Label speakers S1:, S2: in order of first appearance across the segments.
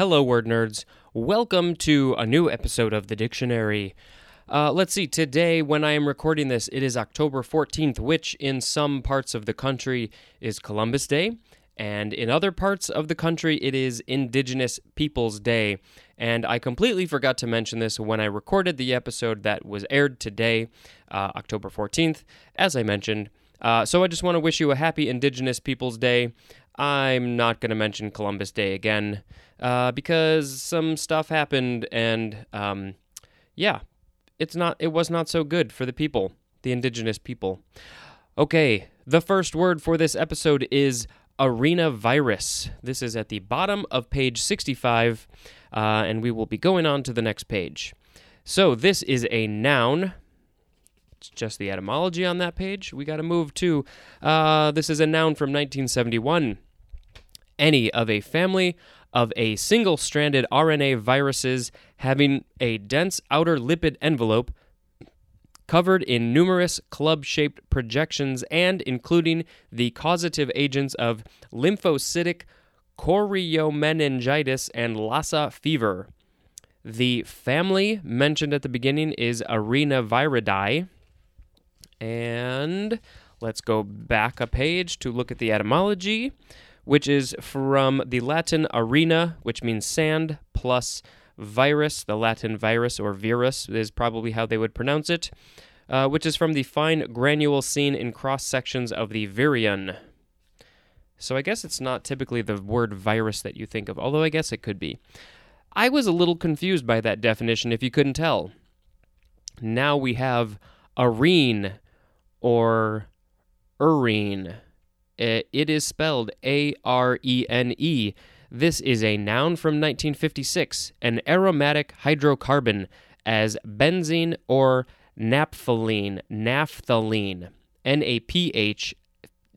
S1: Hello, word nerds. Welcome to a new episode of the dictionary. Uh, let's see, today, when I am recording this, it is October 14th, which in some parts of the country is Columbus Day, and in other parts of the country, it is Indigenous Peoples Day. And I completely forgot to mention this when I recorded the episode that was aired today, uh, October 14th, as I mentioned. Uh, so I just want to wish you a happy Indigenous Peoples Day. I'm not going to mention Columbus Day again uh, because some stuff happened, and um, yeah, it's not. It was not so good for the people, the indigenous people. Okay, the first word for this episode is arena virus. This is at the bottom of page 65, uh, and we will be going on to the next page. So this is a noun. It's just the etymology on that page. We got to move to. Uh, this is a noun from 1971. Any of a family of a single stranded RNA viruses having a dense outer lipid envelope covered in numerous club shaped projections and including the causative agents of lymphocytic choriomeningitis and Lassa fever. The family mentioned at the beginning is Arenaviridae. And let's go back a page to look at the etymology which is from the Latin arena, which means sand, plus virus, the Latin virus or virus is probably how they would pronounce it, uh, which is from the fine granule seen in cross sections of the virion. So I guess it's not typically the word virus that you think of, although I guess it could be. I was a little confused by that definition if you couldn't tell. Now we have arene or urine. Uh, it is spelled A R E N E. This is a noun from 1956, an aromatic hydrocarbon as benzene or naphthalene, naphthalene, N A P H,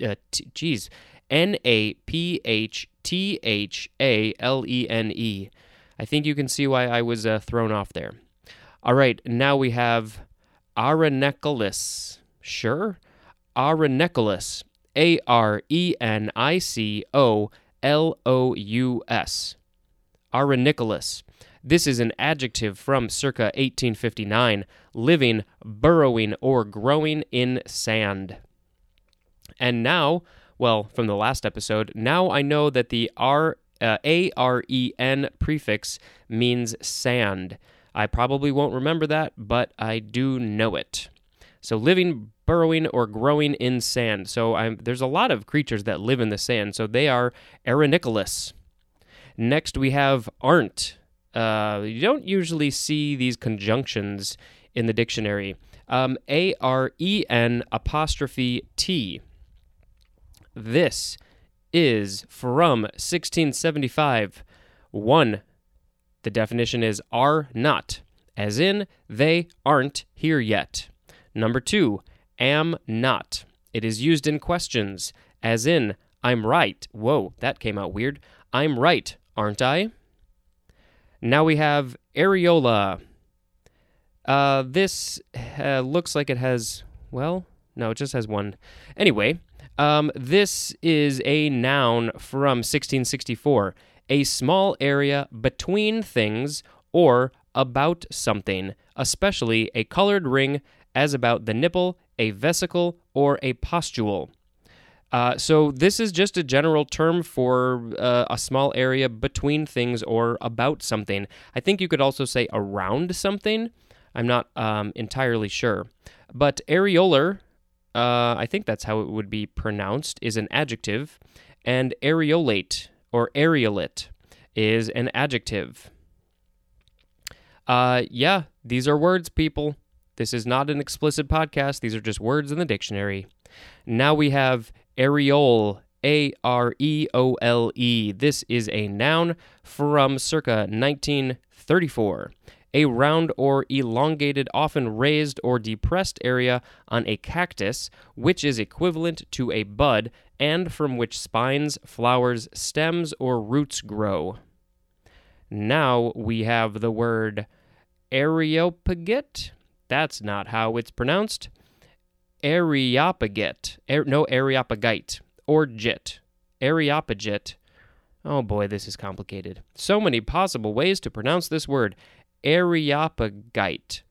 S1: uh, geez, N A P H T H A L E N E. I think you can see why I was uh, thrown off there. All right, now we have Arenicolous. Sure? Arenicolous. A R E N I C O L O U S. Arenicolous. This is an adjective from circa 1859, living, burrowing, or growing in sand. And now, well, from the last episode, now I know that the R uh, A R E N prefix means sand. I probably won't remember that, but I do know it. So living, burrowing, or growing in sand. So I'm, there's a lot of creatures that live in the sand. So they are Arenicolous. Next, we have aren't. Uh, you don't usually see these conjunctions in the dictionary. Um, A R E N apostrophe T. This is from 1675. One, the definition is are not, as in they aren't here yet. Number two, am not. It is used in questions, as in, I'm right. Whoa, that came out weird. I'm right, aren't I? Now we have areola. Uh, this uh, looks like it has, well, no, it just has one. Anyway, um, this is a noun from 1664 a small area between things or about something, especially a colored ring as about the nipple, a vesicle, or a pustule. Uh, so this is just a general term for uh, a small area between things or about something. I think you could also say around something. I'm not um, entirely sure. But areolar, uh, I think that's how it would be pronounced, is an adjective, and areolate or areolate is an adjective. Uh, yeah, these are words, people. This is not an explicit podcast. These are just words in the dictionary. Now we have areole, A R E O L E. This is a noun from circa 1934. A round or elongated, often raised or depressed area on a cactus, which is equivalent to a bud and from which spines, flowers, stems, or roots grow. Now we have the word Areopagite that's not how it's pronounced. Areopagite. No, Areopagite. Or jit. Areopagite. Oh boy, this is complicated. So many possible ways to pronounce this word. Areopagite.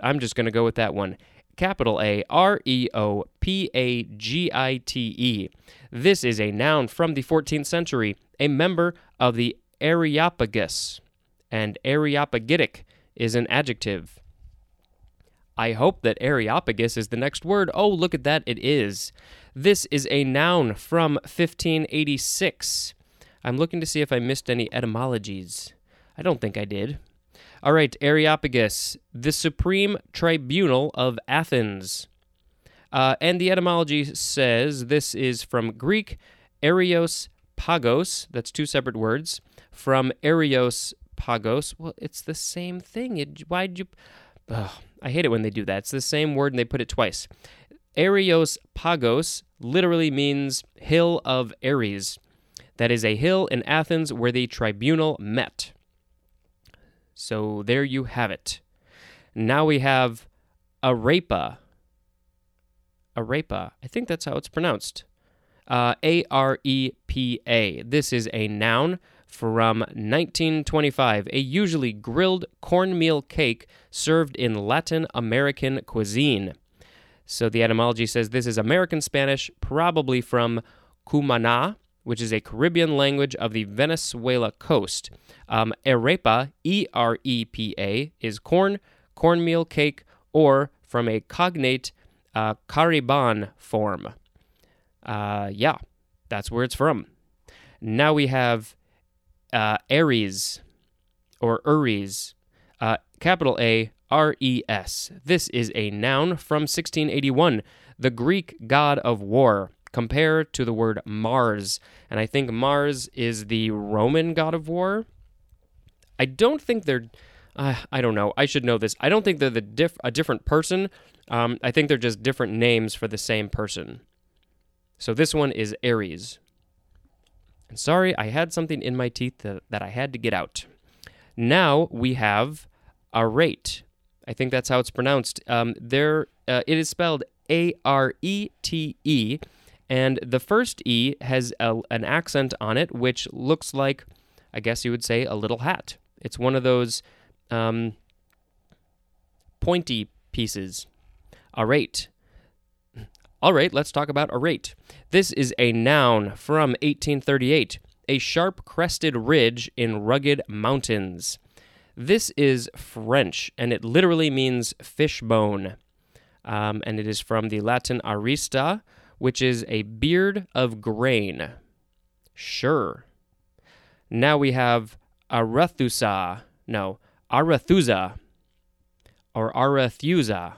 S1: I'm just going to go with that one. Capital A R E O P A G I T E. This is a noun from the 14th century, a member of the Areopagus, and Areopagitic is an adjective. I hope that Areopagus is the next word. Oh, look at that, it is. This is a noun from 1586. I'm looking to see if I missed any etymologies. I don't think I did. All right, Areopagus, the supreme tribunal of Athens. Uh, and the etymology says this is from Greek Areios pagos, that's two separate words, from Areios pagos. Well, it's the same thing. It, why'd you. Ugh, I hate it when they do that. It's the same word and they put it twice. Areios pagos literally means hill of Ares. That is a hill in Athens where the tribunal met. So there you have it. Now we have Arepa. Arepa. I think that's how it's pronounced. Uh, a R E P A. This is a noun from 1925, a usually grilled cornmeal cake served in Latin American cuisine. So the etymology says this is American Spanish, probably from Cumana, which is a Cariban language of the Venezuela coast. Um, erepa, E R E P A, is corn, cornmeal cake, or from a cognate uh, Cariban form. Uh, yeah, that's where it's from. Now we have uh, Ares or Ures, uh, capital A R E S. This is a noun from 1681, the Greek god of war. Compare to the word Mars, and I think Mars is the Roman god of war. I don't think they're. Uh, I don't know. I should know this. I don't think they're the diff- a different person. Um, I think they're just different names for the same person. So this one is Ares. And sorry, I had something in my teeth that, that I had to get out. Now we have a rate. I think that's how it's pronounced. Um, there, uh, it is spelled A R E T E, and the first E has a, an accent on it, which looks like, I guess you would say, a little hat. It's one of those um, pointy pieces. Arete. All right, let's talk about arete. This is a noun from 1838, a sharp crested ridge in rugged mountains. This is French, and it literally means fishbone. Um, and it is from the Latin arista, which is a beard of grain. Sure. Now we have Arethusa. No, Arethusa. Or Arethusa.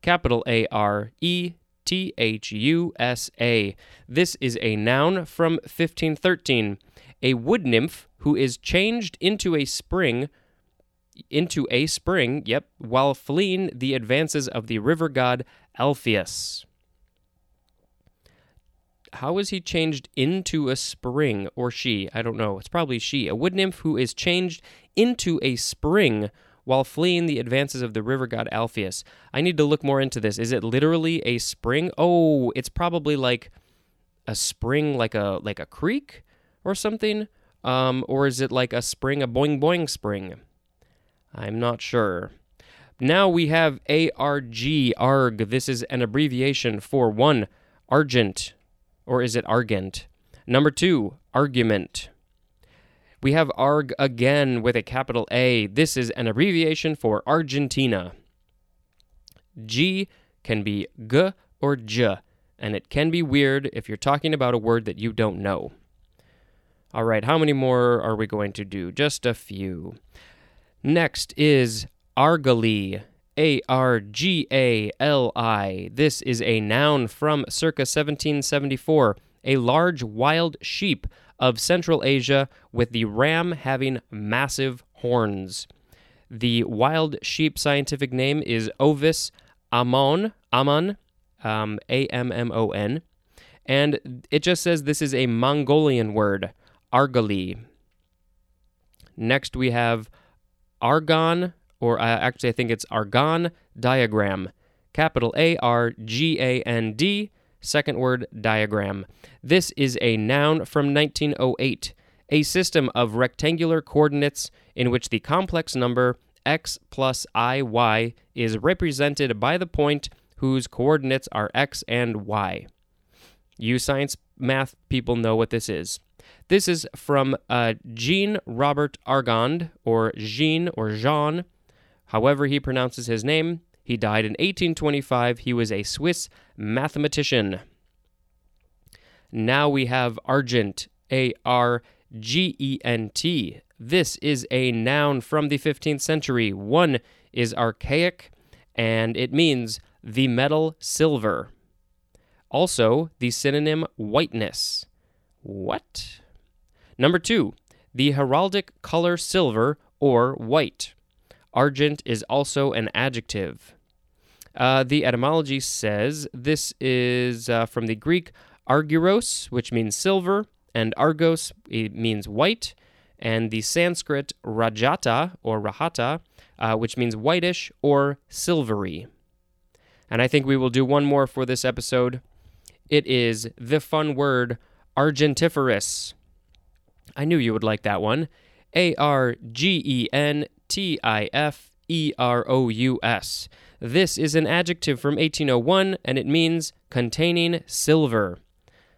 S1: Capital A R E T H U S A. This is a noun from 1513. A wood nymph who is changed into a spring into a spring, yep, while fleeing the advances of the river god Alpheus. How is he changed into a spring or she? I don't know. It's probably she. A wood nymph who is changed into a spring while fleeing the advances of the river god Alpheus. I need to look more into this. Is it literally a spring? Oh, it's probably like a spring like a like a creek or something? Um, or is it like a spring, a boing boing spring? I'm not sure. Now we have ARG, ARG. This is an abbreviation for one, argent, or is it argent? Number two, argument. We have ARG again with a capital A. This is an abbreviation for Argentina. G can be G or J, and it can be weird if you're talking about a word that you don't know. All right, how many more are we going to do? Just a few. Next is Argali. A R G A L I. This is a noun from circa 1774, a large wild sheep of Central Asia, with the ram having massive horns. The wild sheep scientific name is Ovis ammon, ammon, um, A M M O N, and it just says this is a Mongolian word, argali. Next, we have Argand, or uh, actually, I think it's Argand diagram, capital A R G A N D Second word, diagram. This is a noun from 1908, a system of rectangular coordinates in which the complex number x plus iy is represented by the point whose coordinates are x and y. You science math people know what this is. This is from uh, Jean Robert Argand, or Jean or Jean, however he pronounces his name. He died in 1825. He was a Swiss mathematician. Now we have argent, A R G E N T. This is a noun from the 15th century. One is archaic, and it means the metal silver. Also, the synonym whiteness. What? Number two, the heraldic color silver or white. Argent is also an adjective. Uh, the etymology says this is uh, from the Greek argyros, which means silver, and argos it means white, and the Sanskrit rajata or rahata, uh, which means whitish or silvery. And I think we will do one more for this episode. It is the fun word argentiferous. I knew you would like that one. A R G E N T I F E R O U S. This is an adjective from 1801 and it means containing silver.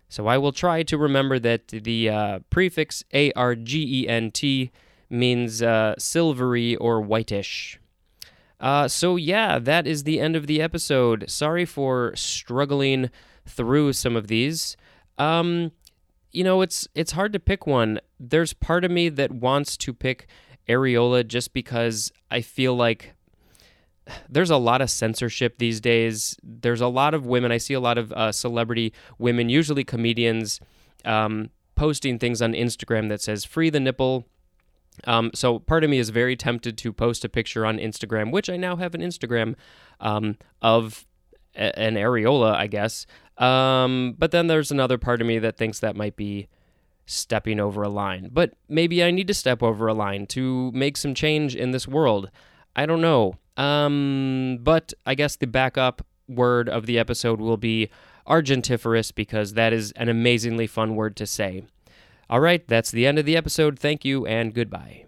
S1: So I will try to remember that the uh, prefix A R G E N T means uh, silvery or whitish. Uh, so, yeah, that is the end of the episode. Sorry for struggling through some of these. Um, you know, it's it's hard to pick one. There's part of me that wants to pick areola just because I feel like there's a lot of censorship these days. There's a lot of women. I see a lot of uh, celebrity women, usually comedians, um, posting things on Instagram that says "free the nipple." Um, so part of me is very tempted to post a picture on Instagram, which I now have an Instagram um, of a- an areola, I guess. Um, but then there's another part of me that thinks that might be stepping over a line. But maybe I need to step over a line to make some change in this world. I don't know. Um, but I guess the backup word of the episode will be argentiferous because that is an amazingly fun word to say. All right, that's the end of the episode. Thank you and goodbye.